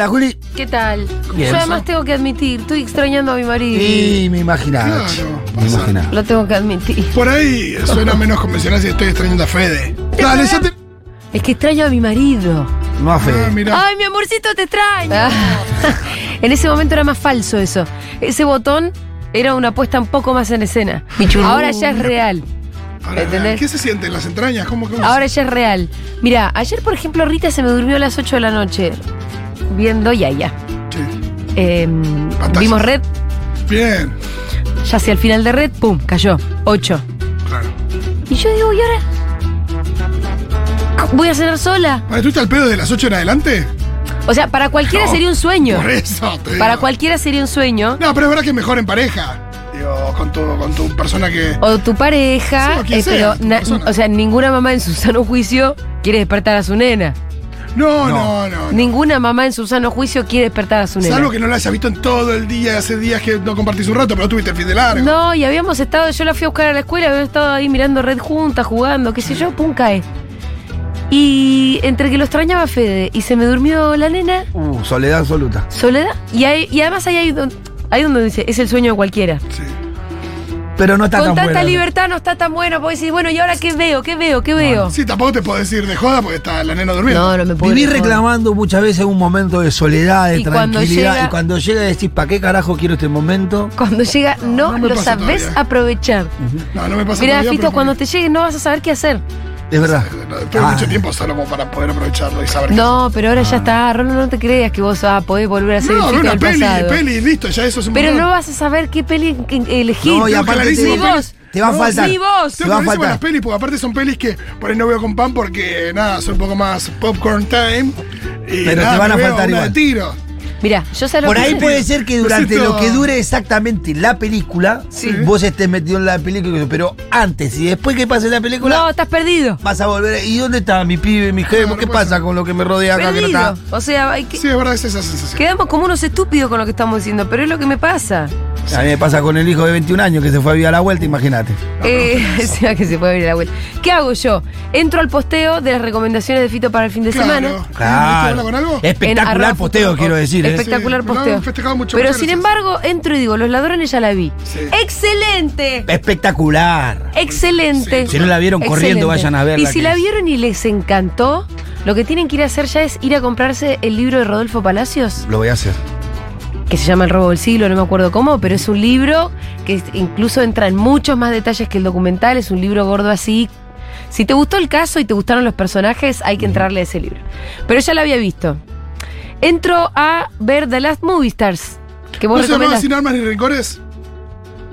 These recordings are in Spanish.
Hola, Juli. ¿Qué tal? Bien. Yo además tengo que admitir, estoy extrañando a mi marido. Y me imaginaba. Claro, me imaginaba. Lo tengo que admitir. Por ahí suena menos convencional si estoy extrañando a Fede. Dale, ya te. Es que extraño a mi marido. No a Ah, Fede. mira. Ay, mi amorcito, te extraño. en ese momento era más falso eso. Ese botón era una puesta un poco más en escena. Ahora ya es real. Ahora, ¿entendés? ¿Qué se siente en las entrañas? ¿Cómo, cómo Ahora ya es real. Mira, ayer, por ejemplo, Rita se me durmió a las 8 de la noche viendo Yaya. Sí. Eh, vimos Red, Bien, ya hacia el final de Red, pum, cayó. 8. claro. Y yo digo, ¿y ahora? ¿Voy a cenar sola? Vale, ¿Tú estás al pedo de las 8 en adelante? O sea, para cualquiera No, sería un sueño. Por eso te digo. Para cualquiera sería un sueño. No, pero es verdad que es mejor en pareja. Digo, con tu, con tu persona que. O tu pareja, Sí, o quien eh, sea, pero tu na- persona. o sea, ninguna mamá en su sano juicio quiere despertar a su nena. No, No. no, no. no. Ninguna mamá en su sano juicio quiere despertar a su nena. Salvo que no la hayas visto en todo el día, hace días que no compartís un rato, pero tuviste el fin de largo. No, y habíamos estado, yo la fui a buscar a la escuela, habíamos estado ahí mirando Red juntas, jugando, qué sé yo, pum, cae. Y entre que lo extrañaba Fede y se me durmió la nena, Uh, soledad absoluta. soledad, y, hay- y además ahí hay, don- ahí donde dice, es el sueño de cualquiera. Sí. Pero no está Con tan tanta buena. libertad no está tan bueno, porque decís, bueno, ¿y ahora qué veo? ¿Qué veo? ¿Qué veo? Sí, tampoco te puedo decir de joda porque está la nena durmiendo. No, no me puedo Viví ir, reclamando muchas veces un momento de soledad, de Y cuando tranquilidad. llega- Y cuando llega decís, ¿para qué carajo quiero este momento? Cuando llega, no, no me lo pasa sabés todavía. aprovechar. No, no me pasa Mira, todavía, Fito, pero- cuando te llegue no vas a saber qué hacer. Es verdad. Después de Ah. mucho tiempo solo como para poder aprovecharlo y saber No, pero ahora ya está, Rolo, no te creas que vos vas a poder volver a ser No, el Fito una del peli, pasado. peli, listo, ya eso es un Pero montón. no vas a saber qué peli que- elegir. No, y aparte te, vos. te va a No, faltar. ni vos. Te Tengo va a clarísimo las faltar. pelis, porque aparte son pelis que por ahí no veo con pan porque nada, son un poco más popcorn time. Y Pero nada, te van a faltar una igual. de tiro. Mira, yo sé lo Por que ahí puede ser que durante lo que dure exactamente la película, Sí. vos estés metido en la película, pero antes y después que pase la película, No, estás perdido. vas a volver. ¿Y dónde está mi pibe, mi jefe? Claro, ¿Qué no pasa ser. con lo que me rodea acá que no Perdido. está? O sea, hay que- Sí, es verdad, es esa sensación. quedamos como unos estúpidos con lo que estamos diciendo, pero es lo que me pasa. A mí me pasa con el hijo de 21 años que se fue a vivir a la vuelta, imagínate. Eh, o sea, que se puede abrir la vuelta. ¿Qué hago yo? Entro al posteo de las recomendaciones de Fito para el fin de Claro. semana. Claro. ¿Habla con algo? Espectacular posteo, futuro- quiero decir. ¿eh? Espectacular Sí, posteo. han festejado mucho, Pero sin embargo, entro y digo, los ladrones ya la vi. Sí. ¡Excelente! Espectacular. Excelente. Si no la vieron corriendo, vayan a verla, Y si la es- vieron y les encantó, lo que tienen que ir a hacer ya es ir a comprarse el libro de Rodolfo Palacios, Lo voy a hacer. Que se llama El robo del siglo, no me acuerdo cómo, pero es un libro que incluso entra en muchos más detalles que el documental, es un libro gordo así. Si te gustó el caso y te gustaron los personajes, hay que entrarle a ese libro. Pero ya lo había visto. Entro a ver The Last Movie Stars, que vos ¿No se. Sin Armas ni Rencores?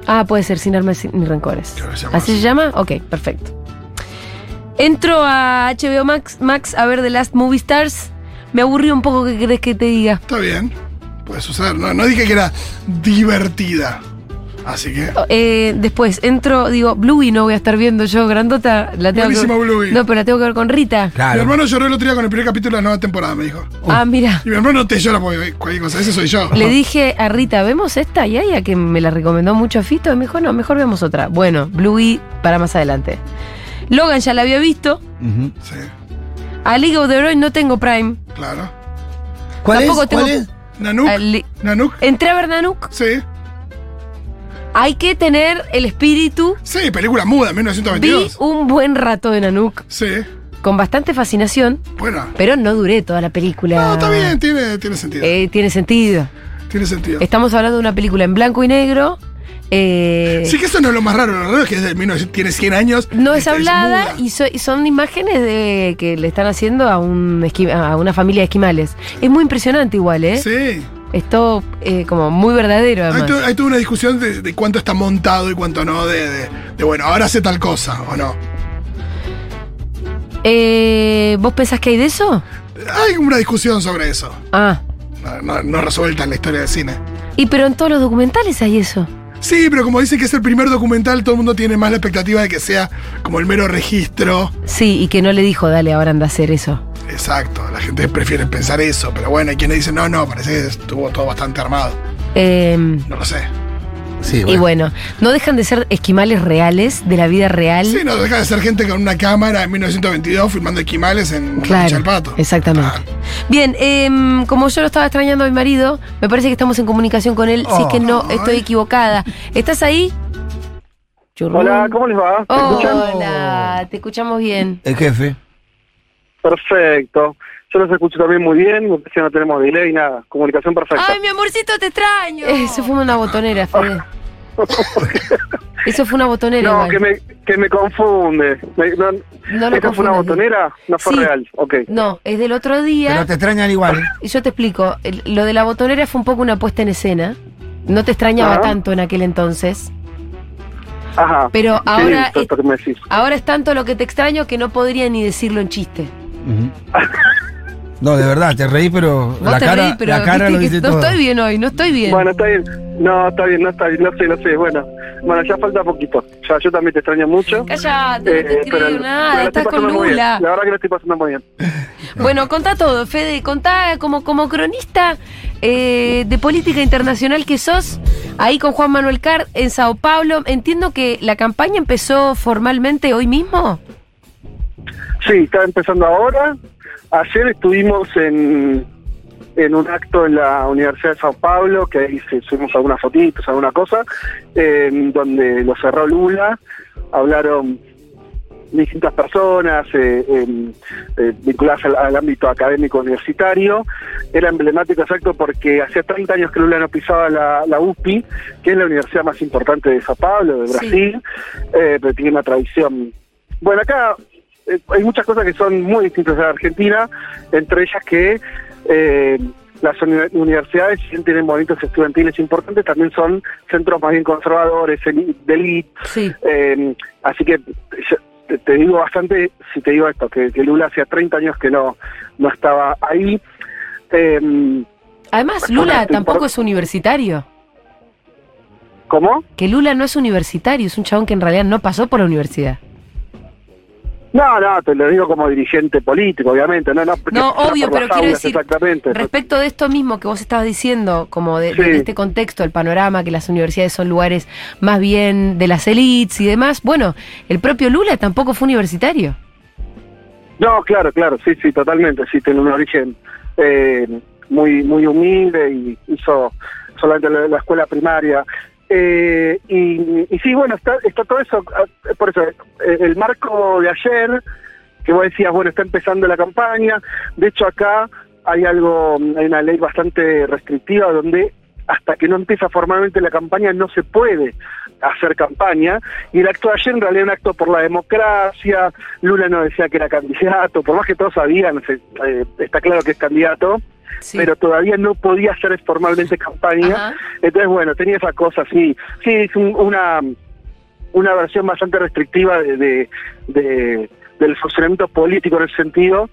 Ah, puede ser, sin armas ni rencores. Se ¿Así se llama? Ok, perfecto. Entro a HBO Max, Max a ver The Last Movie Stars. Me aburrí un poco, ¿qué querés que te diga? Está bien, puede suceder. No, no dije que era divertida. Así que. Eh, después entro, digo, Bluey no voy a estar viendo yo, grandota. La tengo Buenísimo que, Bluey. No, pero la tengo que ver con Rita. Mi Claro. hermano lloró el otro día con el primer capítulo de la nueva temporada, me dijo. Ah, mira. Y mi hermano no te llora porque cualquier cosa, ese soy yo. Le dije a Rita, ¿vemos esta? Y ella que me la recomendó mucho Fito, y me dijo, no, mejor vemos otra. Bueno, Bluey para más adelante. Logan ya la había visto. Ujú. Sí, A League of the Heroes no tengo Prime. claro. ¿Cuál Tampoco es? ¿Cuál tengo- es? Nanuk. A Li- Nanuk. Entré a ver Nanook. Sí. Hay que tener el espíritu. Sí, película muda, Vi 1922. un buen rato de Nanook Sí, con bastante fascinación, buena. pero no duré toda la película. No, está bien, tiene, tiene sentido. Eh, tiene sentido. tiene sentido. Estamos hablando de una película en blanco y negro. Eh, Sí, que eso no es lo más raro, lo raro es que es 1900, tiene 100 años. no es hablada y, so- y son imágenes de que le están haciendo a, un esqui- a una familia de esquimales. Es muy impresionante igual, ¿eh? Sí. Esto eh, como muy verdadero además. hay toda una discusión de, de cuánto está montado y cuánto no, de, de- de, bueno, ahora hace tal cosa o no. Eh, ¿Vos pensás que hay de eso? Hay una discusión sobre eso. Ah. No, no- no resuelta en la historia del cine. Y pero en todos los documentales hay eso. Sí, pero como dicen que es el primer documental, todo el mundo tiene más la expectativa de que sea como el mero registro. Sí, y que no le dijo, dale, ahora anda a hacer eso. Exacto, la gente prefiere pensar eso, pero bueno, hay quienes dicen, no, no, parece que estuvo todo bastante armado. Eh, No lo sé. Sí, Y bueno. no dejan de ser esquimales reales, de la vida real. Sí, no deja de ser gente con una cámara en 1922 filmando esquimales en Claro, exactamente. Ah, Bien, em, como yo lo estaba extrañando a mi marido, me parece que estamos en comunicación con él. si es que no, Ay. estoy equivocada. ¿Estás ahí? Churrún. Hola, ¿cómo les va? ¿Me escuchan? Hola, te escuchamos bien. El jefe. Perfecto. Yo los escucho también muy bien, no tenemos delay, nada. Comunicación perfecta. Ay, mi amorcito, te extraño. Eso fue una botonera, Fede. Eso fue una botonera no, igual. que me, que me confunde. Me- no, No ¿Esta fue una botonera? No fue Sí. real. Ok. No, es del otro día. Pero te extrañan igual. ¿eh? Y yo te explico, lo de la botonera fue un poco una puesta en escena. No te extrañaba Ajá. tanto en aquel entonces. Ajá. Pero Sí, ahora esto que me decís. Ahora es tanto lo que te extraño que no podría ni decirlo en chiste. No, de verdad, te reí, pero Vos la te cara, reí, pero la cara lo dice no todo. estoy bien hoy, no estoy bien. Bueno, está bien. No, está bien, no está bien. No sé, no sé. Bueno, bueno ya falta poquito. Ya, yo también te extraño mucho. Cállate, no te Eh, escribo pero nada, estás con. Lula. La verdad que lo estoy pasando muy bien. Bueno, contá todo, Fede, contá como, como cronista eh, de política internacional que sos, ahí con Juan Manuel Carr en Sao Paulo. Entiendo que la campaña empezó formalmente hoy mismo. Sí, está empezando ahora. Ayer estuvimos en, en un acto en la Universidad de Sao Paulo, que ahí subimos algunas fotitos, alguna cosa, eh, donde lo cerró Lula. Hablaron distintas personas eh, em, eh, vinculadas al, al ámbito académico universitario. Era emblemático exacto porque hacía 30 años que Lula no pisaba la, la UPI, que es la universidad más importante de Sao Paulo, de Sí. Brasil, eh, pero tiene una tradición. Bueno, acá eh, hay muchas cosas que son muy distintas de la Argentina, entre ellas que eh, las uni- universidades, si bien tienen movimientos estudiantiles importantes, también son centros más bien conservadores, de élite, Sí. eh, así que yo te, digo bastante, si te digo esto, que, que Lula hacía 30 años que no, no estaba ahí. Eh, Además, Lula tampoco es universitario. ¿Cómo? Que Lula no es universitario, es un chabón que en realidad no pasó por la universidad. No, no, te lo digo como dirigente político, obviamente. No, no, No, obvio, pero quiero decir, Exactamente. respecto de esto mismo que vos estabas diciendo, como de, este contexto, el panorama, que las universidades son lugares más bien de las élites y demás, bueno, el propio Lula tampoco fue universitario. No, claro, claro, sí, sí, totalmente. Sí, tiene un origen eh, muy muy humilde y hizo solamente la, la escuela primaria. Eh, y, y sí, bueno, está, está todo eso. ah, Por eso, eh, el marco de ayer, que vos decías, bueno, está empezando la campaña. De hecho, acá hay algo, hay una ley bastante restrictiva donde hasta que no empieza formalmente la campaña no se puede hacer campaña. Y el acto de ayer en realidad era un acto por la democracia. Lula no decía que era candidato, por más que todos sabían, se- eh, está claro que es candidato, Sí. pero todavía no podía hacer formalmente campaña. Ajá. Entonces, bueno, tenía esa cosa, sí. Sí, es un- una, una versión bastante restrictiva de, de- de- del funcionamiento político en ese sentido.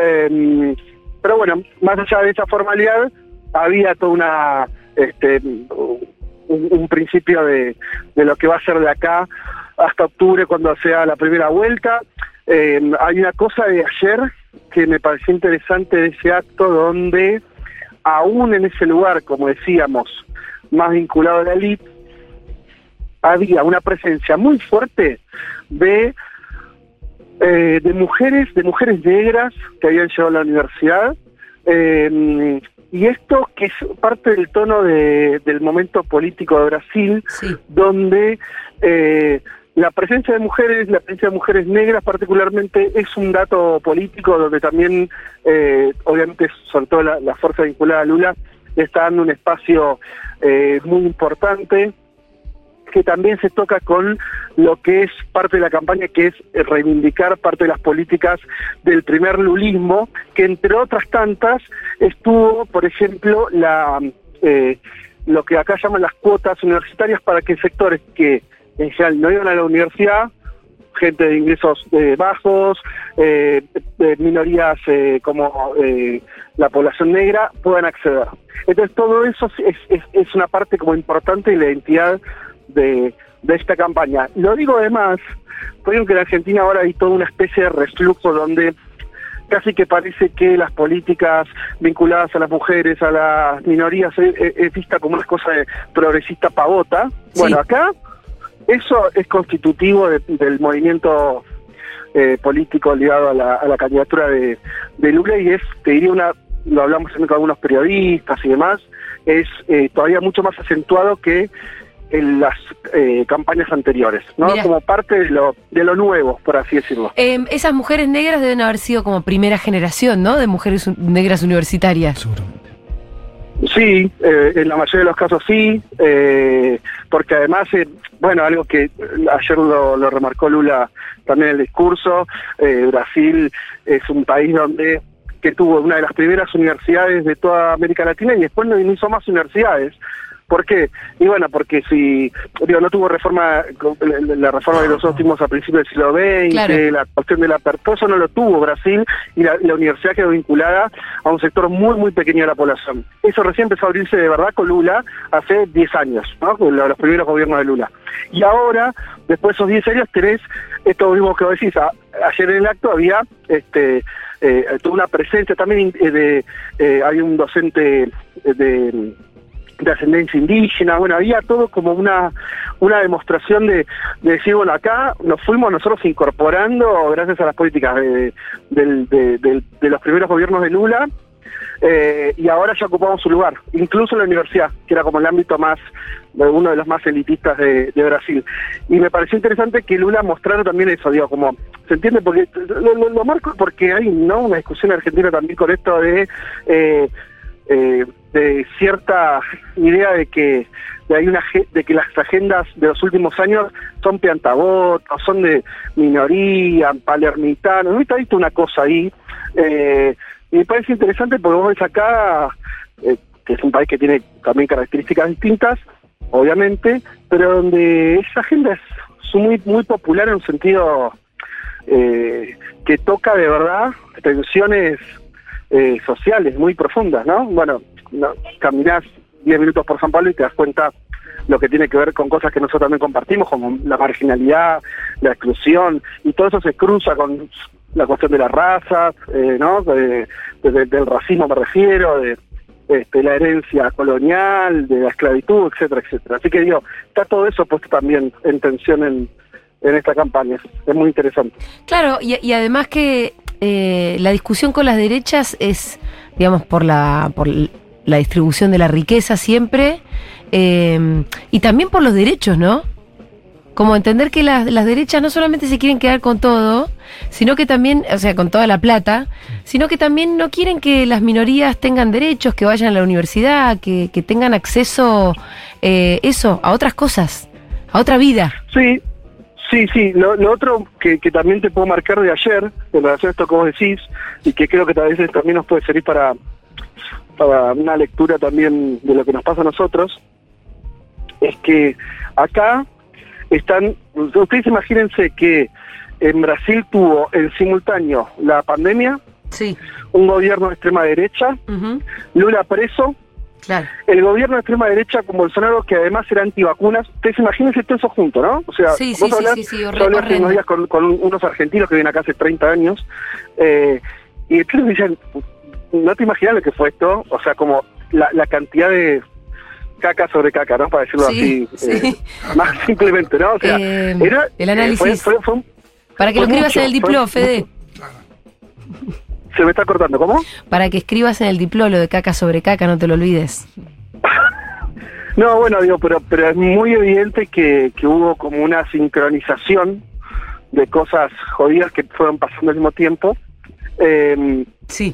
Eh, pero bueno, más allá de esa formalidad, había toda una este, un, un principio de, de lo que va a ser de acá hasta octubre cuando sea la primera vuelta. Eh, hay una cosa de ayer que me pareció interesante de ese acto donde aún en ese lugar, como decíamos, más vinculado a la elite, había una presencia muy fuerte de eh, de mujeres, de mujeres negras que habían llegado a la universidad. eh, y esto que es parte del tono de- del momento político de Brasil, Sí. donde eh, la presencia de mujeres, la presencia de mujeres negras particularmente, es un dato político donde también, eh, obviamente, sobre todo la, fuerza vinculada a Lula, está dando un espacio eh, muy importante que también se toca con lo que es parte de la campaña, que es reivindicar parte de las políticas del primer lulismo, que entre otras tantas estuvo, por ejemplo, la eh, lo que acá llaman las cuotas universitarias para que sectores que en general no iban a la universidad, gente de ingresos eh, bajos, eh, de minorías eh, como eh, la población negra, puedan acceder. Entonces todo eso es, es, es una parte como importante de la identidad de, de esta campaña. Lo digo además, porque en Argentina ahora hay toda una especie de reflujo donde casi que parece que las políticas vinculadas a las mujeres, a las minorías, es, vista como una cosa de progresista pavota. Bueno, acá eso es constitutivo de- del movimiento eh, político ligado a la, a la candidatura de, de Lula y es, te diría, una, lo hablamos también con algunos periodistas y demás, es eh, todavía mucho más acentuado que en las eh, campañas anteriores, ¿no? Como parte de lo, de lo nuevo, por así decirlo. Eh, esas mujeres negras deben haber sido como primera generación, ¿no? De mujeres un- negras universitarias. Seguramente. Sí, eh, en la mayoría de los casos sí, eh, porque además, eh, bueno, algo que ayer lo, lo remarcó Lula también en el discurso, eh, Brasil es un país donde que tuvo una de las primeras universidades de toda América Latina y después no hizo más universidades. ¿Por qué? Y bueno, porque si, digo, no tuvo reforma, la, reforma de los últimos a principios del siglo XX, Claro. la cuestión de la apertura, eso no lo tuvo Brasil y la, la universidad quedó vinculada a un sector muy, muy pequeño de la población. Eso recién empezó a abrirse de verdad con Lula hace 10 años, ¿no? Con lo- los primeros gobiernos de Lula. Y ahora, después de esos 10 años, tenés esto mismo que vos decís. A- ayer en el acto había este eh, toda una presencia también eh, de, eh, hay un docente eh, de de ascendencia indígena, bueno, había todo como una una demostración de, de decir, bueno, acá nos fuimos nosotros incorporando gracias a las políticas de, los primeros gobiernos de Lula eh, y ahora ya ocupamos su lugar, incluso en la universidad, que era como el ámbito más, uno de los más elitistas de, Brasil. Y me pareció interesante que Lula mostrara también eso, digo, como, ¿se entiende? Porque lo, marco porque hay no una discusión en Argentina también con esto de... eh, eh, de cierta idea de que hay una de que las agendas de los últimos años son piantabotas, son de minoría, palermitano, ¿no está visto una cosa ahí? Eh, y me parece interesante porque vos ves acá, eh, que es un país que tiene también características distintas, obviamente, pero donde esa agenda es muy, muy popular en un sentido eh, que toca de verdad tensiones eh, sociales muy profundas, ¿no? Bueno, no, caminás 10 minutos por San Pablo y te das cuenta lo que tiene que ver con cosas que nosotros también compartimos, como la marginalidad, la exclusión, y todo eso se cruza con la cuestión de las razas, eh, ¿no? De- de- del racismo me refiero, de este, la herencia colonial, de la esclavitud, etcétera, etcétera. Así que digo, está todo eso puesto también en tensión en, esta campaña. Es muy interesante. Claro, y, además que eh, la discusión con las derechas es, digamos, por la, la distribución de la riqueza siempre, eh, y también por los derechos, ¿no? Como entender que las, las derechas no solamente se quieren quedar con todo, sino que también, o sea, con toda la plata, sino que también no quieren que las minorías tengan derechos, que vayan a la universidad, que, que tengan acceso, eh, eso, a otras cosas, a otra vida. Sí, sí, sí. Lo, lo otro que, que también te puedo marcar de ayer, en relación a esto que decís, y que creo que a veces también nos puede servir para, para una lectura también de lo que nos pasa a nosotros, es que acá están, ustedes imagínense que en Brasil tuvo en simultáneo la pandemia, Sí. un gobierno de extrema derecha, Lula preso, Claro. el gobierno de extrema derecha con Bolsonaro que además era antivacunas. Ustedes imagínense todo eso junto, ¿no? O sea, Sí, vos sí, hablás- sí, sí, horrendo. unos días con, con unos argentinos que vienen acá hace 30 años eh, y entonces me dicen, no te imaginas lo que fue esto, o sea, como la, la cantidad de caca sobre caca, ¿no? Para decirlo Sí, así, eh, más simplemente, ¿no? O sea, Eh, era, el eh, análisis. fue- fue- fue un- Para que lo escribas mucho, en el diploma, Fede. se me está cortando, ¿cómo? Para que escribas en el diploma lo de caca sobre caca, no te lo olvides. No, bueno, digo, pero, pero es muy evidente que, que hubo como una sincronización de cosas jodidas que fueron pasando al mismo tiempo. Eh, Sí.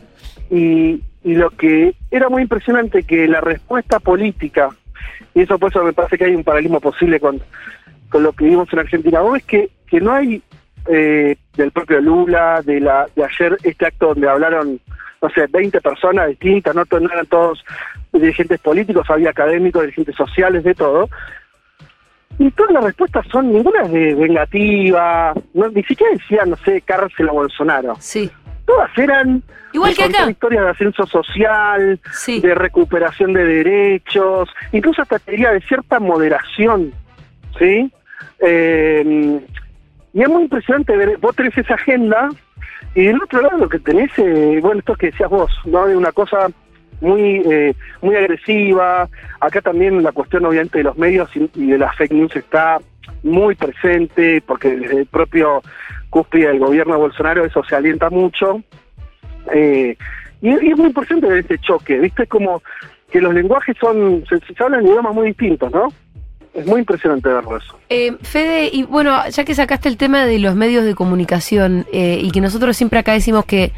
Y, y lo que era muy impresionante que la respuesta política, y eso por eso me parece que hay un paralelismo posible con, con lo que vimos en Argentina, vos ves que, que no hay eh, del propio Lula, de la de ayer este acto donde hablaron, no sé, 20 personas distintas, no, no eran todos dirigentes políticos, había académicos, dirigentes sociales, de todo. Y todas las respuestas son, ninguna es de vengativa, no, ni siquiera decían, no sé, cárcel a Bolsonaro Sí. Todas eran Igual de que contar acá. historias de ascenso social, Sí. de recuperación de derechos, incluso hasta te diría de cierta moderación, ¿sí? Eh, y es muy impresionante ver, vos tenés esa agenda Y del otro lado lo que tenés, eh, bueno, esto que decías vos, ¿no? De una cosa muy eh, muy agresiva. Acá también la cuestión obviamente de los medios y, y de las fake news está muy presente, porque desde el propio cúspide del gobierno de Bolsonaro eso se alienta mucho. Eh, y, es muy importante ver este choque, ¿viste? Como que los lenguajes son, se, se hablan idiomas muy distintos, ¿no? Es muy impresionante verlo eso. Eh, Fede, y bueno, ya que sacaste el tema de los medios de comunicación eh, y que nosotros siempre acá decimos que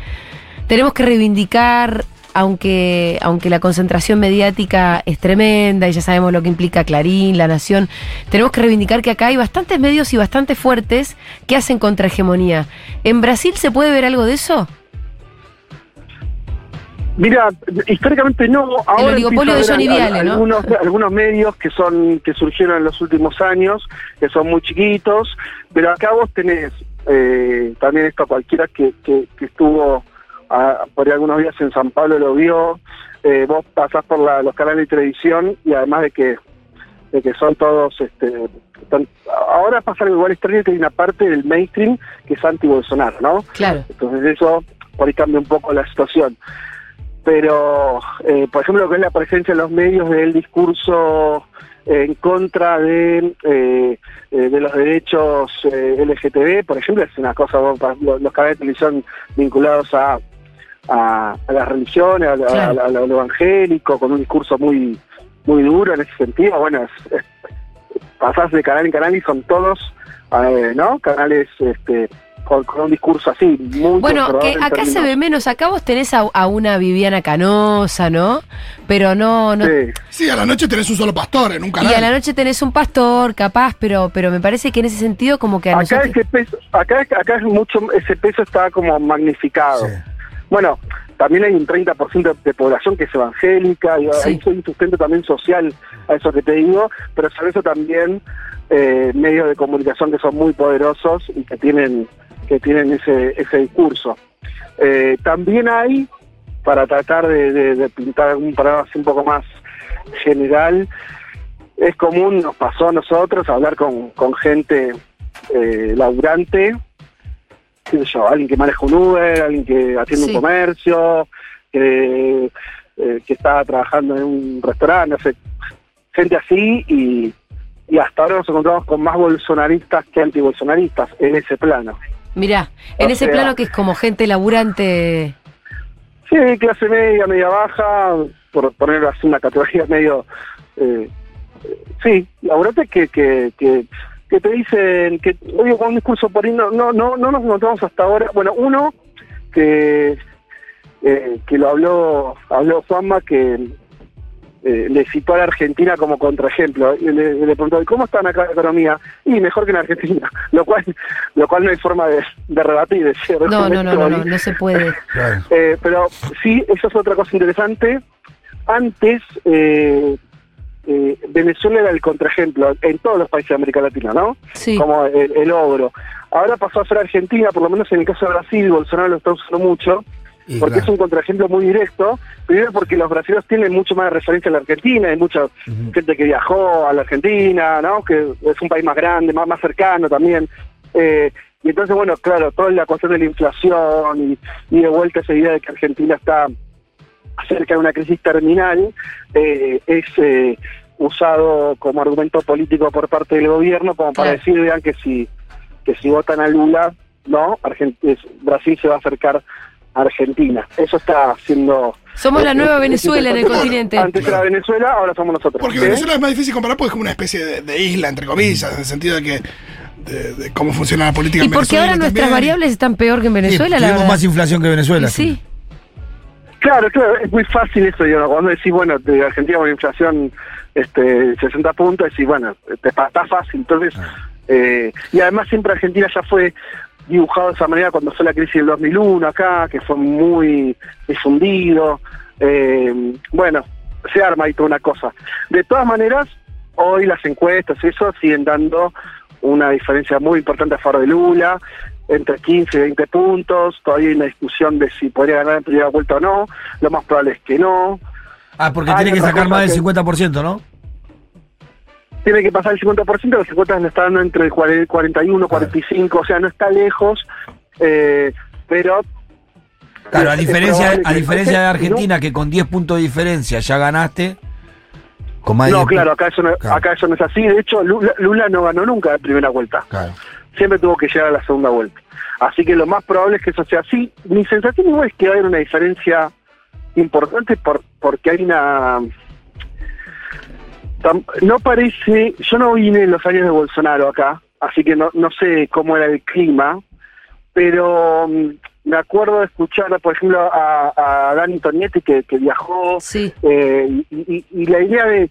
tenemos que reivindicar, aunque, aunque la concentración mediática es tremenda y ya sabemos lo que implica Clarín, La Nación, tenemos que reivindicar que acá hay bastantes medios y bastante fuertes que hacen contrahegemonía. ¿En Brasil se puede ver algo de eso? Mira, históricamente no. Ahora oligopolio empiezo a de Johnny al- Viale, ¿no? algunos, medios que son que surgieron en los últimos años, que son muy chiquitos, pero acá vos tenés eh, también esto cualquiera que, que, que estuvo ah, por ahí algunos días en San Pablo lo vio. eh, vos pasás por la- los canales de televisión y además de que de que son todos este están- ahora pasa algo igual extraño que hay una parte del mainstream que es anti-Bolsonaro, ¿no? Claro. Entonces eso por ahí cambia un poco la situación. Pero, eh, por ejemplo, lo que es la presencia en los medios del discurso en contra de, eh, eh, de los derechos eh, LGTB, por ejemplo, es una cosa, los canales de televisión vinculados a, a, a las religiones, a, Claro. a- a lo evangélico, con un discurso muy muy duro en ese sentido, bueno, es- es- pasás de canal en canal y son todos, eh, ¿no? Canales este, con, con un discurso así, muy Bueno, que acá se ve menos. Acá vos tenés a, a una Viviana Canosa, ¿no? Pero no, no, Sí. Sí, a la noche tenés un solo pastor en un canal. Y a la noche tenés un pastor, capaz, pero, pero me parece que en ese sentido como que a Acá nosotros... ese peso, acá, acá es mucho, ese peso está como magnificado. Sí. Bueno, también hay un 30% de población que es evangélica, y Sí. hay un sustento también social a eso que te digo, pero sobre eso también eh, medios de comunicación que son muy poderosos y que tienen que tienen ese ese discurso. Eh, también hay, para tratar de, de- de pintar un panorama así un poco más general, es común, nos pasó a nosotros, hablar con, con gente eh, laburante, qué sé yo, alguien que maneja un Uber, alguien que atiende Sí. un comercio, que, eh, que está trabajando en un restaurante, no sé, gente así y, y hasta ahora nos encontramos con más bolsonaristas que antibolsonaristas en ese plano. Mirá, en o ese sea- plano que es como gente laburante... Sí, clase media, media baja, por poner así una categoría medio... eh, eh, sí, laburante que, que, que, que te dicen que, oye, con un discurso por ahí no, no, no, no nos encontramos hasta ahora. Bueno, uno que, eh, que lo habló, habló Juanma, que eh, le citó a la Argentina como contraejemplo. Y le, le preguntó, ¿y cómo está acá la economía? Y mejor que en Argentina, lo cual, lo cual no hay forma de, de rebatir. es decir, No, no, no, no, no, no se puede. Eh, pero sí, eso es otra cosa interesante. Antes, eh, eh, Venezuela era el contraejemplo en todos los países de América Latina, ¿no? Sí. Como el, el ogro. Ahora pasó a ser Argentina, por lo menos en el caso de Brasil, Bolsonaro lo está usando mucho, Y porque claro. es un contraejemplo muy directo. Primero porque los brasileños tienen mucho más de referencia a la Argentina, hay mucha gente que viajó a la Argentina, ¿no? Que es un país más grande, más, más cercano también. Eh, y entonces, bueno, claro, toda la cuestión de la inflación y, y de vuelta esa idea de que Argentina está cerca de una crisis terminal, eh, es eh, usado como argumento político por parte del gobierno como para decir, vean, que si, que si votan a Lula, no, Argent- es- Brasil se va a acercar a Argentina. Eso está haciendo... Somos la eh, nueva Venezuela en el continente. Antes era Venezuela, ahora somos nosotros. Porque. Venezuela es más difícil comparar porque es como una especie de, de isla, entre comillas, en el sentido de que de, de cómo funciona la política Y en porque Venezuela ahora nuestras también. variables están peor que en Venezuela, Sí, la tuvimos verdad. más inflación que Venezuela. Y sí. Claro, claro, es muy fácil eso, digamos, cuando decís, bueno, de Argentina con inflación este 60 puntos, y bueno, te está fácil, entonces, eh, y además siempre Argentina ya fue dibujado de esa manera cuando fue la crisis del 2001 acá, que fue muy difundido, eh, bueno, se arma ahí toda una cosa. De todas maneras, hoy las encuestas y eso siguen dando una diferencia muy importante a favor de Lula, entre 15 y 20 puntos, todavía hay una discusión de si podría ganar en primera vuelta o no, lo más probable es que no, Ah, porque Hay tiene que sacar más del que- 50%, ¿no? tiene que pasar el 50%, los 50 le está dando entre el 40 41, 45, o sea, no está lejos, eh, pero Claro, a diferencia, a diferencia de Argentina, que con 10 puntos de diferencia ya ganaste. No, 10 claro, acá eso no, Claro. acá eso no es así. De hecho, Lula, Lula no ganó nunca la primera vuelta. Claro. Siempre tuvo que llegar a la segunda vuelta. Así que lo más probable es que eso sea así. Mi sensación igual es que va a haber una diferencia importante por, porque hay una... tam- No parece... Yo no vine en los años de Bolsonaro acá, así que no, no sé cómo era el clima, pero mm, me acuerdo de escuchar, por ejemplo, a, a Dani Tonietti que, que viajó Sí. eh, y, y- y la idea de,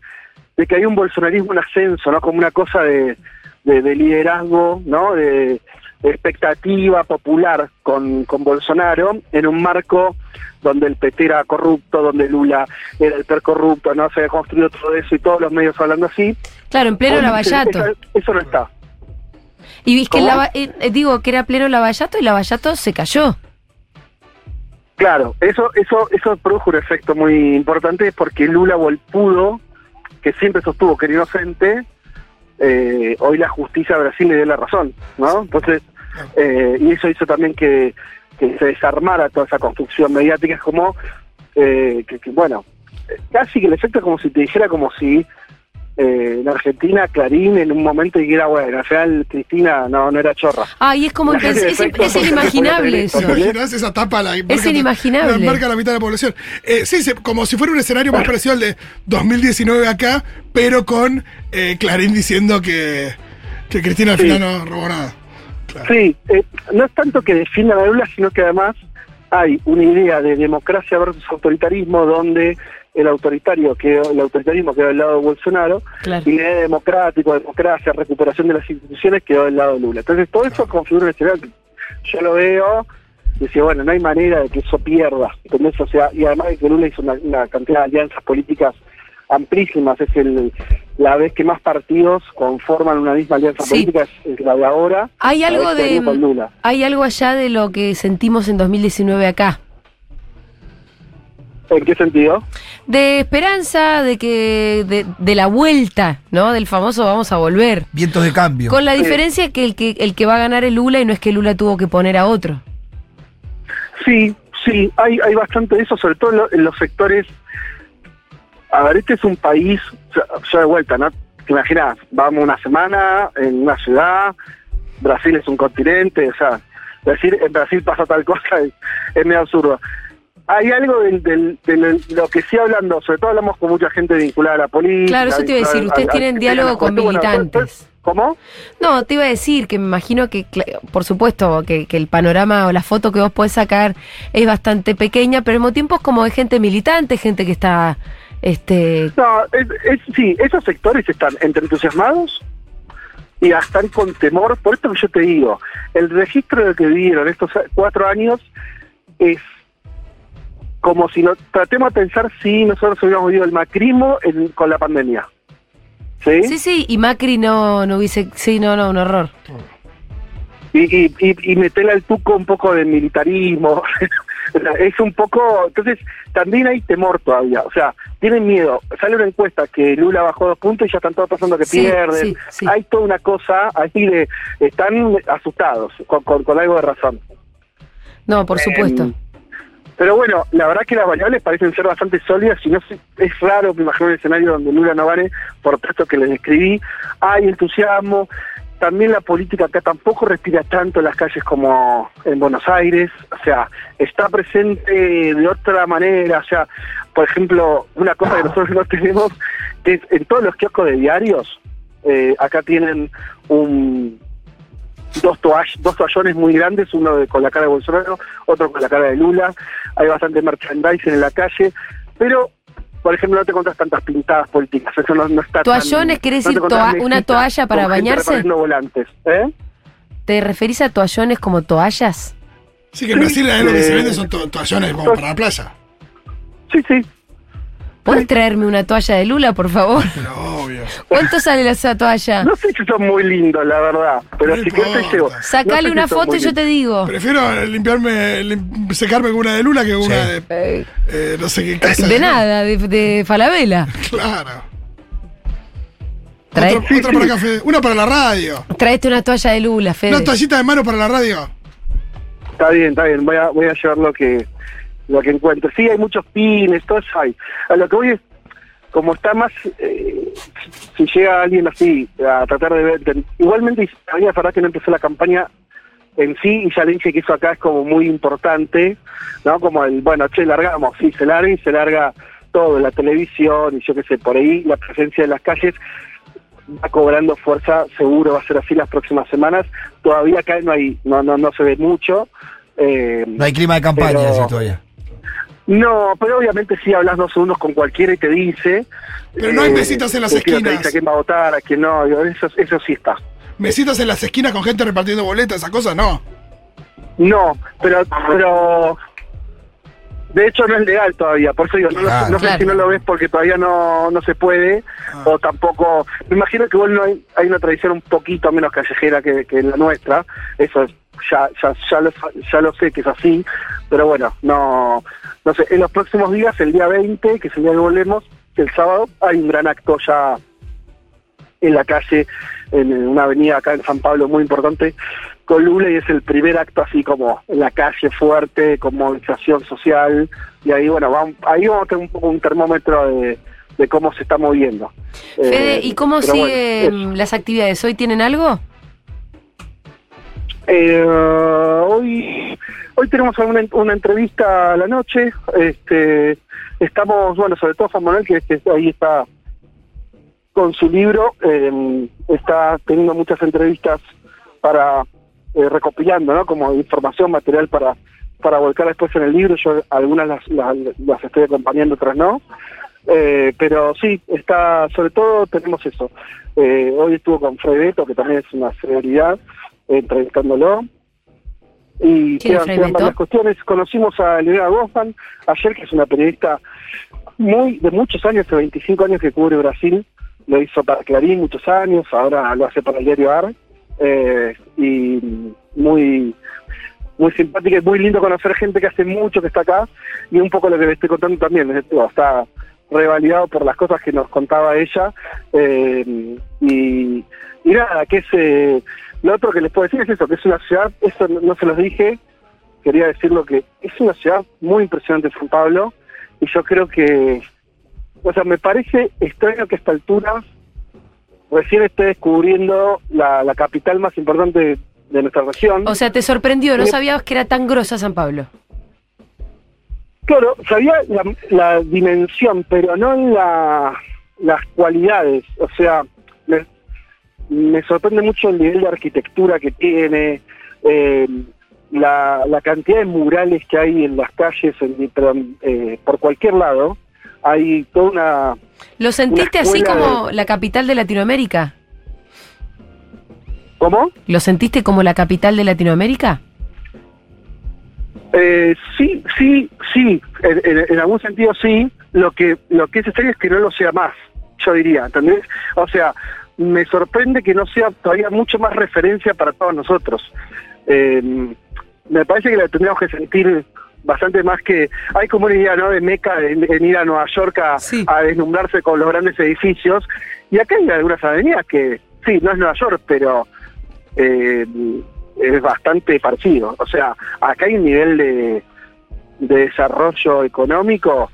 de que hay un bolsonarismo en ascenso, ¿no? Como una cosa de, de- de liderazgo, ¿no? De expectativa popular con, con Bolsonaro en un marco donde el PT era corrupto, donde Lula era el per corrupto, ¿no? Se había construido todo eso y todos los medios hablando así. Claro, en pleno Lavallato. Eso, eso no está. Y es que. Lava- eh, eh, digo que era pleno Lavallato y Lavallato se cayó. Claro, eso, eso, eso produjo un efecto muy importante porque Lula pudo, que siempre sostuvo que era inocente, eh, hoy la justicia de Brasil le dio la razón, ¿no? Entonces, eh, y eso hizo también que, que se desarmara toda esa construcción mediática, es como, eh, que, que, bueno, casi que el efecto es como si te dijera como si eh, en Argentina Clarín en un momento dijera, bueno, al final Cristina no, no era chorra. Ah, y es como de es, es se inimaginable eso. tener ¿Te imaginas esa tapa? La marca- inimaginable. La marca la mitad de la población. Eh, sí, se- como si fuera un escenario más parecido al de 2019 acá, pero con eh, Clarín diciendo que, que Cristina al Sí. final no robó nada. Claro. Sí, eh, no es tanto que defienda la Lula, sino que además hay una idea de democracia versus autoritarismo donde el autoritario quedó, el autoritarismo quedó del lado de Bolsonaro Claro. y la idea de democrático, democracia, recuperación de las instituciones quedó del lado de Lula. Entonces todo eso configura un escenario que yo lo veo y decía, bueno, no hay manera de que eso pierda. ¿entendés? O sea, y además de que Lula hizo una, una cantidad de alianzas políticas amplísimas, es el la vez que más partidos conforman una misma alianza Sí. política, es, la de ahora. Hay algo de Lula. hay algo allá de lo que sentimos en 2019 acá. ¿En qué sentido? De esperanza, de que de, de la vuelta, ¿no? Del famoso vamos a volver. Vientos de cambio. Con la Sí. diferencia que el que el que va a ganar es Lula y no es que Lula tuvo que poner a otro. Sí, sí, hay, hay bastante de eso, sobre todo en, lo- en los sectores. A ver, este es un país, ya, de vuelta, ¿no? Te imaginas, vamos una semana en una ciudad, Brasil es un continente, o sea, decir en Brasil pasa tal cosa es, es medio absurdo. Hay algo del, del- de lo que sí hablando, sobre todo hablamos con mucha gente vinculada a la política. Claro, eso te iba a decir, ustedes a- tienen a- diálogo con bueno, militantes. ¿Cómo? No, te iba a decir que me imagino que, por supuesto, que, que el panorama o la foto que vos podés sacar es bastante pequeña, pero al mismo tiempo es como de gente militante, gente que está, este, No, es, es- sí, esos sectores están entre entusiasmados y están con temor. Por esto que yo te digo, el registro de que vivieron estos cuatro años es como si no tratemos de pensar si nosotros hubiéramos vivido el macrismo en- con la pandemia. ¿Sí? sí, sí, y Macri no, no hubiese, sí, no, no, un horror. Y, y, y, y meterle al tuco un poco de militarismo. es un poco. Entonces, también hay temor todavía. O sea, tienen miedo. Sale una encuesta que Lula bajó dos puntos y ya están todos pasando que Sí, pierden. sí, sí. Hay toda una cosa ahí de. Están asustados, con, con, con algo de razón. No, por supuesto. Em, pero bueno, la verdad que las variables parecen ser bastante sólidas y no sé- es raro me imagino un escenario donde Lula no gane por todo esto que les describí. Hay entusiasmo, también la política acá tampoco respira tanto en las calles como en Buenos Aires, o sea, está presente de otra manera, o sea, por ejemplo, una cosa que nosotros no tenemos, es en todos los kioscos de diarios, eh, acá tienen un dos, toall- dos toallones muy grandes, uno de- con la cara de Bolsonaro, otro con la cara de Lula, hay bastante merchandising en la calle, pero, por ejemplo, no te encontrás tantas pintadas políticas, eso no, no está tan- ¿Toallones quiere no decir toa- una toalla para bañarse? repartiendo volantes, ¿eh? ¿Te referís a toallones como toallas? Sí, que en Brasil es lo que se Eh, vende son to- toallones como para la playa. Sí, sí. ¿Puedes traerme una toalla de Lula, por favor? Pero obvio. ¿Cuánto sale esa toalla? No sé si son muy lindos, la verdad, pero No si querés te llevo. Sacale No sé una si foto y yo te digo. Prefiero limpiarme, lim- secarme con una de Lula que con una de. Eh, eh, no sé qué casa. de nada, de, de Falabella. Claro. Trae- Otra, otra para café. Una para la radio. Traete una toalla de Lula, Fede. Una toallita de mano para la radio. Está bien, está bien, voy a, voy a llevar lo que, lo que encuentre. Sí, hay muchos pines, todo eso hay. A lo que voy es, como está más, eh, si llega alguien así a tratar de ver, de- igualmente a mí la verdad que no empezó la campaña en sí y ya le dije que eso acá es como muy importante, ¿no? Como el, bueno, che, largamos, sí, se larga y se larga todo, la televisión y yo qué sé, por ahí la presencia en las calles va cobrando fuerza, seguro va a ser así las próximas semanas. Todavía acá no hay, no, no, no se ve mucho. eh, No hay clima de campaña, Pero- todavía. No, pero obviamente sí hablas dos segundos con cualquiera y te dice. eh, Pero no hay besitos en las te esquinas. dice a quién va a votar, a quién no, eso, eso sí está. Mesitas en las esquinas con gente repartiendo boletas, esa cosa no. No, pero, pero de hecho no es legal todavía, por eso digo, no, lo- Claro. no sé Claro. si no lo ves porque todavía no, no se puede, Ah. o tampoco, me imagino que igual no hay, hay una tradición un poquito menos callejera que, que la nuestra, eso es- ya, ya, ya, lo, ya lo sé que es así, pero bueno, no, no sé, en los próximos días, el día 20, que es el día que volvemos, el sábado, hay un gran acto ya en la calle, en una avenida acá en San Pablo muy importante, con Lula y es el primer acto así como en la calle fuerte, con movilización social, y ahí bueno, vamos, ahí vamos a tener un poco un termómetro de, de cómo se está moviendo. Fede, Eh, ¿y cómo bueno, siguen las actividades? ¿Hoy tienen algo? Eh, hoy hoy tenemos una, una entrevista a la noche. Este, estamos, bueno, sobre todo Juan Manuel, que, que ahí está con su libro, eh, está teniendo muchas entrevistas para eh, recopilando, ¿no? Como información, material para para volcar después en el libro. Yo algunas las, las, las estoy acompañando, otras no. Eh, pero sí, está, sobre todo tenemos eso. Eh, hoy estuvo con Fred Beto, que también es una celebridad, entrevistándolo. Y ¿Quién es quedan, quedan varias cuestiones. Conocimos a Elena Goffman ayer, que es una periodista muy de muchos años, de 25 años que cubre Brasil. Lo hizo para Clarín muchos años, ahora lo hace para el diario AR. Eh, y muy muy simpática y muy lindo conocer gente que hace mucho que está acá y un poco lo que le estoy contando también es, está revalidado por las cosas que nos contaba ella eh, y, y nada que es eh, lo otro que les puedo decir es eso que es una ciudad eso no, se los dije quería decirlo que es una ciudad muy impresionante San Pablo y yo creo que o sea me parece extraño que a esta altura recién esté descubriendo la, la capital más importante de, de nuestra región O sea, te sorprendió, no Sí. sabías que era tan grosa San Pablo. Claro, sabía la, la dimensión, pero no la, las cualidades. O sea, me, sorprende mucho el nivel de arquitectura que tiene, eh, la, la cantidad de murales que hay en las calles, en, perdón, eh, por cualquier lado. Hay toda una... ¿Lo sentiste Una así como la capital de Latinoamérica? ¿Cómo? ¿Lo sentiste como la capital de Latinoamérica? Eh, sí, sí, sí, en, en- en algún sentido sí. Lo que lo que es extraño es que no lo sea más, yo diría, ¿entendés? O sea, me sorprende que no sea todavía mucho más referencia para todos nosotros. Eh, me parece que la tendríamos que sentir bastante más que hay como una idea no de meca en, en ir a Nueva York a, Sí. a deslumbrarse con los grandes edificios y acá hay algunas avenidas que sí no es Nueva York pero eh, es bastante parecido. O sea, acá hay un nivel de, de desarrollo económico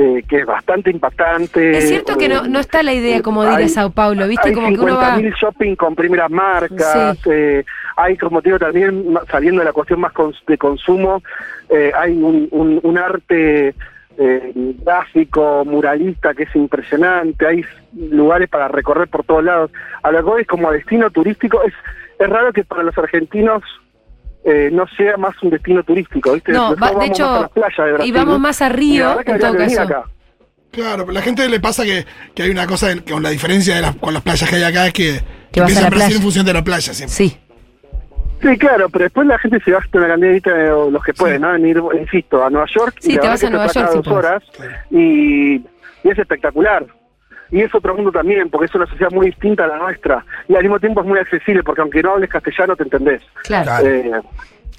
eh, que es bastante impactante. Es cierto que no, no está la idea como de ir a Sao Paulo, ¿viste? hay Como que uno va... 50.000 shopping con primeras marcas, eh, hay, como te digo, también saliendo de la cuestión más cons- de consumo, eh, hay un, un- un arte eh, gráfico, muralista que es impresionante, hay lugares para recorrer por todos lados. A lo que es como destino turístico, es, es raro que para los argentinos eh, no sea más un destino turístico, ¿viste? No, va- de hecho, más a las playas de y vamos más a la Río, en todo caso. acá. Claro, pero a la gente le pasa que, que hay una cosa en- con la diferencia de las, con las playas que hay acá es que, Que empieza a Brasil playa. en función de la playa siempre. Sí. Sí, claro, pero después la gente se gasta una cantidad de o los que pueden, ¿no? En ir, insisto, a Nueva York. Sí, y la te verdad vas que a Nueva York si dos horas Claro. y, y es espectacular. Y es otro mundo también, porque es una sociedad muy distinta a la nuestra. Y al mismo tiempo es muy accesible, porque aunque no hables castellano te entendés. Claro, Claro. Eh,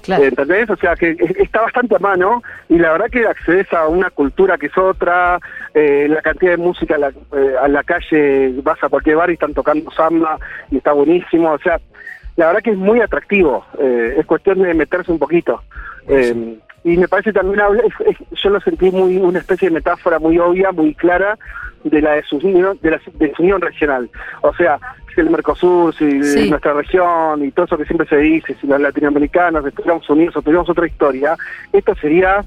claro. ¿Entendés? O sea, que es- está bastante a mano y la verdad que accedes a una cultura que es otra, eh, la cantidad de música a la, eh, a la calle, vas a cualquier bar y están tocando samba y está buenísimo. O sea, la verdad que es muy atractivo. eh, es cuestión de meterse un poquito. Eh, y me parece también, yo lo sentí muy una especie de metáfora muy obvia, muy clara de la desunión, de la desunión regional. O sea, si el Mercosur, si Sí. nuestra región y todo eso que siempre se dice, si los latinoamericanos estuviéramos unidos o tuviéramos otra historia, esto sería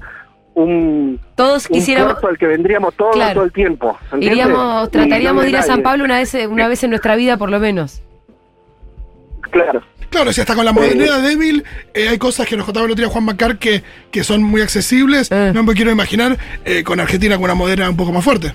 un, Todos un quisiéramos. cuerpo al que vendríamos todos Claro. todo el tiempo. ¿entiendes? Iríamos, trataríamos no de ir a nadie. San Pablo una vez, una vez en nuestra vida, por lo menos. Claro. Claro, si hasta con la modernidad débil eh, hay cosas que nos contaba el otro día Juan Macar que, que son muy accesibles. Eh. No me quiero imaginar eh, con Argentina con una moderna un poco más fuerte.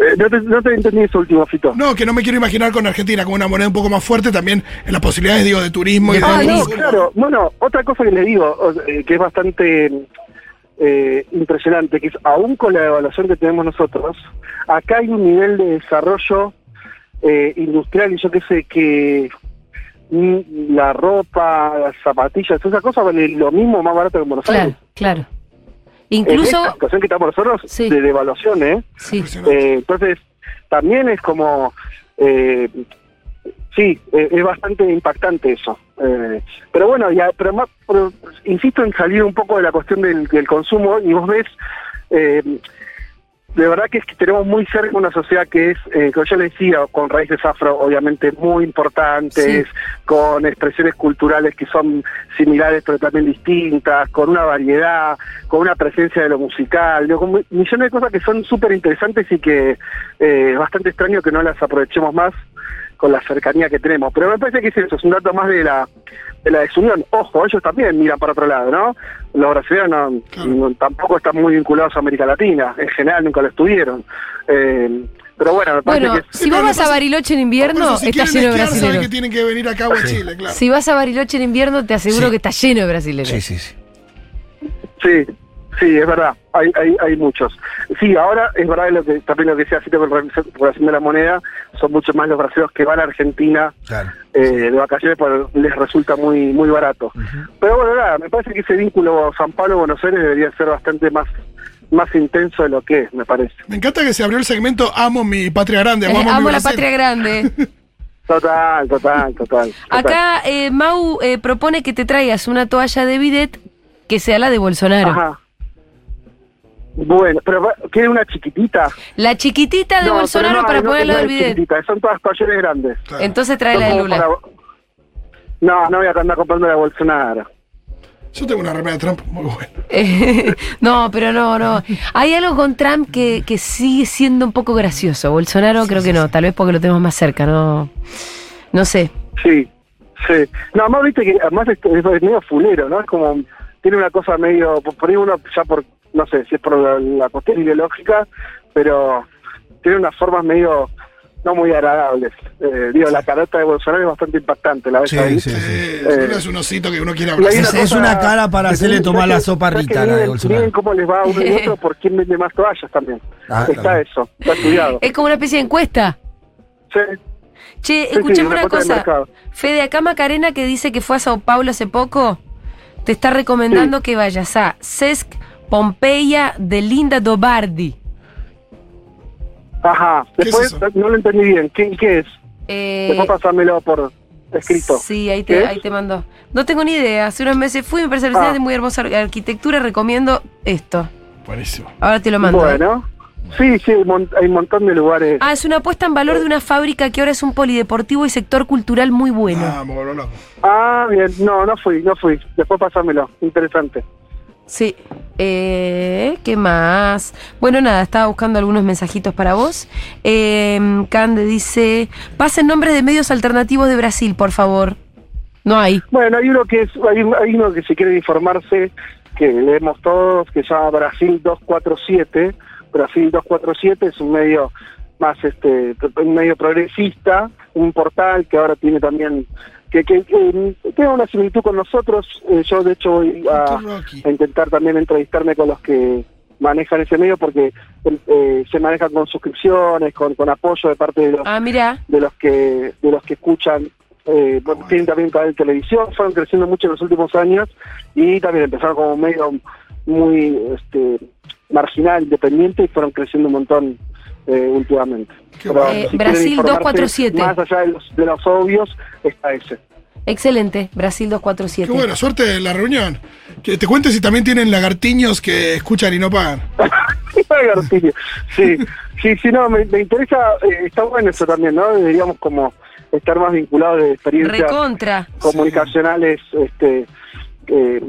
Eh, no, te, no te entendí eso último, Fito. No, que no me quiero imaginar con Argentina con una moneda un poco más fuerte también en las posibilidades, digo, de turismo y De de Ah, no, claro. Bueno, otra cosa que le digo, eh, que es bastante eh, impresionante, que es aún con la evaluación que tenemos nosotros, acá hay un nivel de desarrollo eh, industrial y yo qué sé, que la ropa, las zapatillas, esas cosas valen lo mismo más barato que en Buenos Claro, Aires. claro. En Incluso. esta situación que estamos nosotros Sí. de devaluación, ¿eh? Sí. Eh, entonces, también es como, eh, sí, eh, es bastante impactante eso. Eh, pero bueno, ya, pero más, pero insisto en salir un poco de la cuestión del, del consumo y vos ves, eh, de verdad que es que tenemos muy cerca una sociedad que es, eh, como yo le decía, con raíces afro obviamente muy importantes, con expresiones culturales que son similares pero también distintas, con una variedad, con una presencia de lo musical, con mi- millones de cosas que son súper interesantes y que eh, es bastante extraño que no las aprovechemos más con la cercanía que tenemos. Pero me parece que es eso, es un dato más de la de la desunión. Ojo, ellos también miran para otro lado, ¿no? Los brasileños no- tampoco están muy vinculados a América Latina, en general nunca lo estuvieron. Eh, pero bueno, me parece Bueno, que es- si vos vas a Bariloche en invierno, si está lleno de que brasileños. tienen que venir acá o a Chile, claro. Si vas a Bariloche en invierno, te aseguro Sí. que está lleno de brasileños. Sí, sí, sí. Sí, sí, es verdad, hay, hay, hay muchos. Sí, ahora es verdad lo que también lo que decía Cito con relación de la moneda, son muchos más los brasileños que van a Argentina Claro. eh, de vacaciones porque les resulta muy muy barato. Pero bueno, nada, me parece que ese vínculo San Pablo-Buenos Aires debería ser bastante más más intenso de lo que es, me parece. Me encanta que se abrió el segmento Amo mi patria grande. Eh, amo, la Brasil. patria grande. Total, total, total. total. Acá eh, Mau eh, propone que te traigas una toalla de bidet que sea la de Bolsonaro. Ajá. Bueno, pero ¿quiere una chiquitita? La chiquitita de No, Bolsonaro no, para no, ponerla no del chiquitita, son todas talleres grandes. Claro. Entonces trae la de Lula. para- No, no voy a andar comprando la de Bolsonaro. Yo tengo una remera de Trump muy buena. No, pero no, no. Hay algo con Trump que, que sigue siendo un poco gracioso. Bolsonaro creo que no, tal vez porque lo tenemos más cerca, no. No sé. Sí, sí. No, además viste que además es, es medio fulero, ¿no? Es como, tiene una cosa medio, por ahí uno ya por, no sé si es por la, la cuestión ideológica, pero tiene unas formas medio, no muy agradables. Eh, digo, la carota de Bolsonaro es bastante impactante, la ves Sí, ahí. sí, sí. Eh, es un osito que uno quiere abrazar. Es- una es cosa una cara para hacerle tomar la ¿sabes que- sopa Rita, la de Bolsonaro? miden cómo les va a uno y otro por quién vende más toallas también. Ah, está claro. eso, está estudiado. Es como una especie de encuesta. Sí, Che, sí, escuchame una cosa. Fede, acá Macarena, que dice que fue a Sao Paulo hace poco, te está recomendando que vayas a Sesc Pompeia de Linda Dobardi. Ajá, ¿Qué es después no lo entendí bien. ¿Qué, qué es? Eh, Después pasármelo por escrito. Sí, ahí ¿Qué te, ahí te mandó. No tengo ni idea. Hace unos meses fui, me parece Ah. muy hermosa ar- arquitectura. Recomiendo esto. Buenísimo. Ahora te lo mando. ¿eh? Bueno, sí, sí, hay un montón de lugares. Ah, es una puesta en valor de una fábrica que ahora es un polideportivo y sector cultural muy bueno. Ah, me vuelvo loco. Ah, bien, no, no fui, no fui. Después pasármelo, interesante. Sí. Eh, ¿Qué más? Bueno, nada, estaba buscando algunos mensajitos para vos. Eh, Cande dice, pasen nombres de medios alternativos de Brasil, por favor. No hay. Bueno, hay uno que es, hay, hay uno que si quiere informarse, que leemos todos, que se llama Brasil 247. Brasil 247 es un medio más, este, un medio progresista, un portal que ahora tiene también, que, que, que tiene una similitud con nosotros. Eh, yo de hecho voy a, intentar también entrevistarme con los que manejan ese medio porque eh, se manejan con suscripciones, con, con apoyo de parte de los Ah, mira. de los que de los que escuchan eh, bueno, tienen también canal de televisión fueron creciendo mucho en los últimos años y también empezaron como medio muy este marginal independiente y fueron creciendo un montón eh, últimamente. Pero. Eh, si Brasil informarse 247. Más allá de los, de los obvios, está ese. Excelente, Brasil 247. Qué bueno, suerte en la reunión. Que te cuentes si también tienen lagartiños que escuchan y no pagan. García. sí, sí, sí, no, me, me interesa, eh, está bueno eso también, ¿no? Deberíamos como estar más vinculados de experiencias Recontra. comunicacionales, este, eh,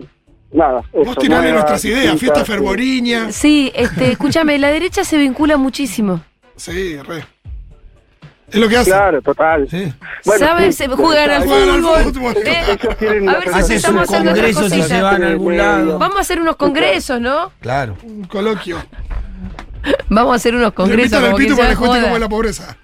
nada. Vos tirale nuevas, nuestras ideas, fiesta fervoriña. Sí, este, escúchame, la derecha se vincula muchísimo. Sí, re. Es lo que hace. Claro, total. Sí. ¿Sabes? Se juegan al fútbol. Eh, a ver si estamos haciendo otra congreso si cosita. se van a algún lado. Vamos a hacer unos congresos, ¿no? Claro. Un coloquio. Vamos a hacer unos congresos. Como pito para cómo es la pobreza.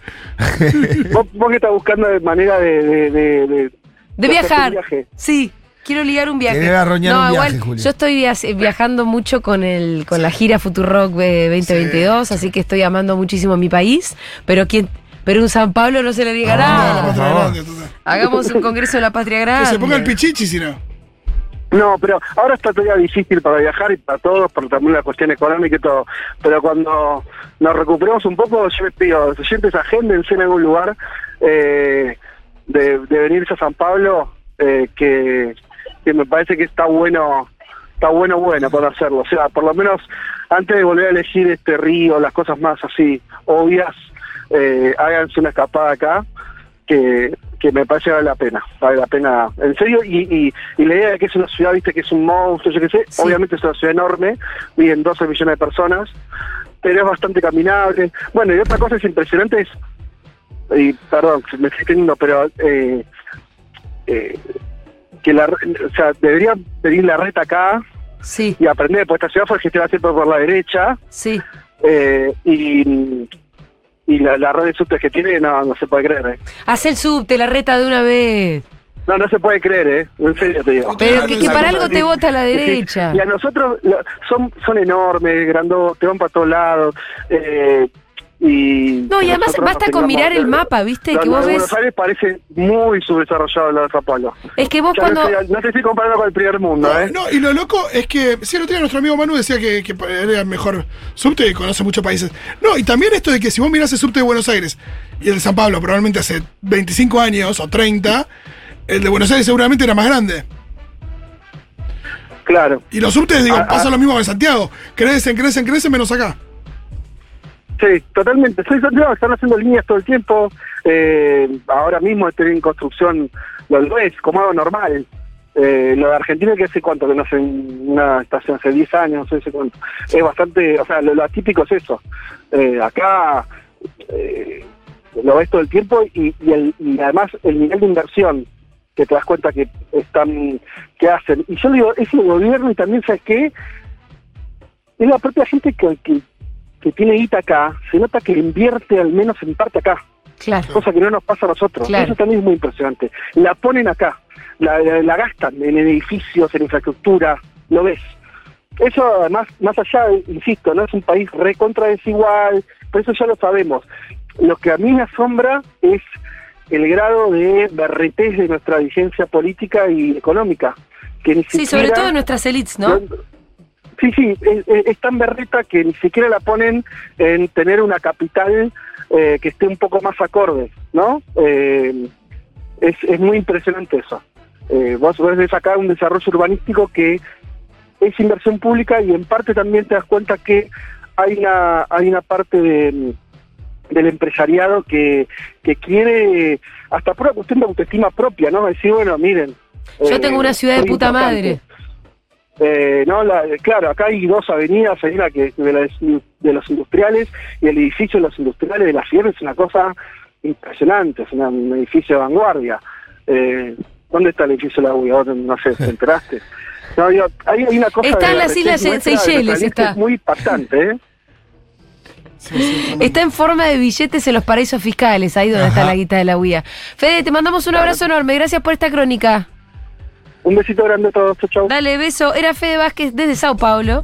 ¿Vos, vos que estás buscando de manera de... De, de, de- De de viajar. Sí. Quiero ligar un viaje. Querés arroñar no, un viaje, igual, Julio. yo estoy via- viajando mucho con el con la gira Futurock eh, 2022, así que estoy amando muchísimo mi país, pero quién pero un San Pablo no se le diga la nada. Hagamos un congreso de la patria Que grande. se ponga el pichichi si no. No, pero ahora está todavía difícil para viajar y para todos, por también la cuestión económica y todo. Pero cuando nos recuperemos un poco, yo les pido, oyentes, agéndense en algún lugar eh, de, de venirse a San Pablo, eh, que, que me parece que está bueno, está bueno, bueno para hacerlo. O sea, por lo menos antes de volver a elegir este río, las cosas más así obvias, eh, háganse una escapada acá que, que me parece vale la pena, vale la pena, en serio, y, y, y la idea de que es una ciudad, viste, que es un monstruo, yo qué sé, Sí. obviamente es una ciudad enorme, viven 12 millones de personas, pero es bastante caminable. Bueno, y otra cosa es impresionante es, y perdón, me estoy teniendo, pero eh, eh, que la, o sea, debería pedir la reta acá Sí, y aprender, porque esta ciudad fue gestionada siempre por la derecha, sí. eh, y, y la, la red de subtes que tiene, no, no se puede creer, eh. Haz el subte, la reta de una vez. No, no se puede creer, ¿eh? En serio te digo. Pero que, para algo te vota la derecha. Y a nosotros son son enormes, grandotes, te van para todos lados. Eh, y No, y además basta con mirar el mapa, ¿viste? Que de vos Buenos ves. Aires parece muy subdesarrollado Sao Paulo. Es que vos Ya cuando. no, estoy, no te estoy comparando con el primer mundo, No, ¿eh? no, y lo loco es que, sí, el otro día nuestro amigo Manu decía que, que era el mejor subte y conoce muchos países. No, y también esto de que si vos mirás el subte de Buenos Aires y el de San Pablo, probablemente hace 25 años o 30, el de Buenos Aires seguramente era más grande. Claro. Y los subtes, digo, Ah, pasa ah. lo mismo que en Santiago. Crecen, crecen, crecen, menos acá. Sí, totalmente. Soy están haciendo líneas todo el tiempo. Eh, ahora mismo estoy en construcción, lo ves como algo normal. Eh, lo de Argentina, que hace cuánto que no hace una estación, hace 10 años, no sé cuánto. Es bastante, o sea, lo, atípico es eso. Eh, acá eh, lo ves todo el tiempo y, y, el, y además el nivel de inversión que te das cuenta que están, que hacen. Y yo digo, es el gobierno y también, ¿sabes qué? Es la propia gente que, que tiene guita acá, se nota que invierte al menos en parte acá, Claro. cosa que no nos pasa a nosotros. Claro. Eso también es muy impresionante. La ponen acá, la, la- la gastan en edificios, en infraestructura, lo ves. Eso además, más allá, insisto, no es un país recontra desigual, pero eso ya lo sabemos. Lo que a mí me asombra es el grado de berretez de nuestra vigencia política y económica. Que ni Sí, sobre todo nuestras elites, ¿no? Sí, sí, es, es- es tan berreta que ni siquiera la ponen en tener una capital eh, que esté un poco más acorde, ¿no? Eh, es, es muy impresionante eso. Eh, vos ves acá un desarrollo urbanístico que es inversión pública y en parte también te das cuenta que hay una hay una parte de, del empresariado que, que quiere hasta por una cuestión de autoestima propia, ¿no? Decir, bueno, miren. Yo eh, tengo una ciudad de puta importante. madre. Eh, no, la, claro, acá hay dos avenidas, hay una que de, las- de los industriales y el edificio de los industriales de la Sierra es una cosa impresionante, es una- un edificio de vanguardia. Eh, ¿Dónde está el edificio de la UIA? No sé, ¿te enteraste? No, digo, hay, hay una cosa Está en la las Islas Seychelles, está. Es muy impactante, ¿eh? Sí, sí, Está en forma de billetes en los paraísos fiscales, ahí donde está la guita de la UIA. Fede, te mandamos un abrazo enorme. Gracias por esta crónica. Un besito grande a todos, chau. Dale, beso. Era Fede Vázquez desde Sao Paulo.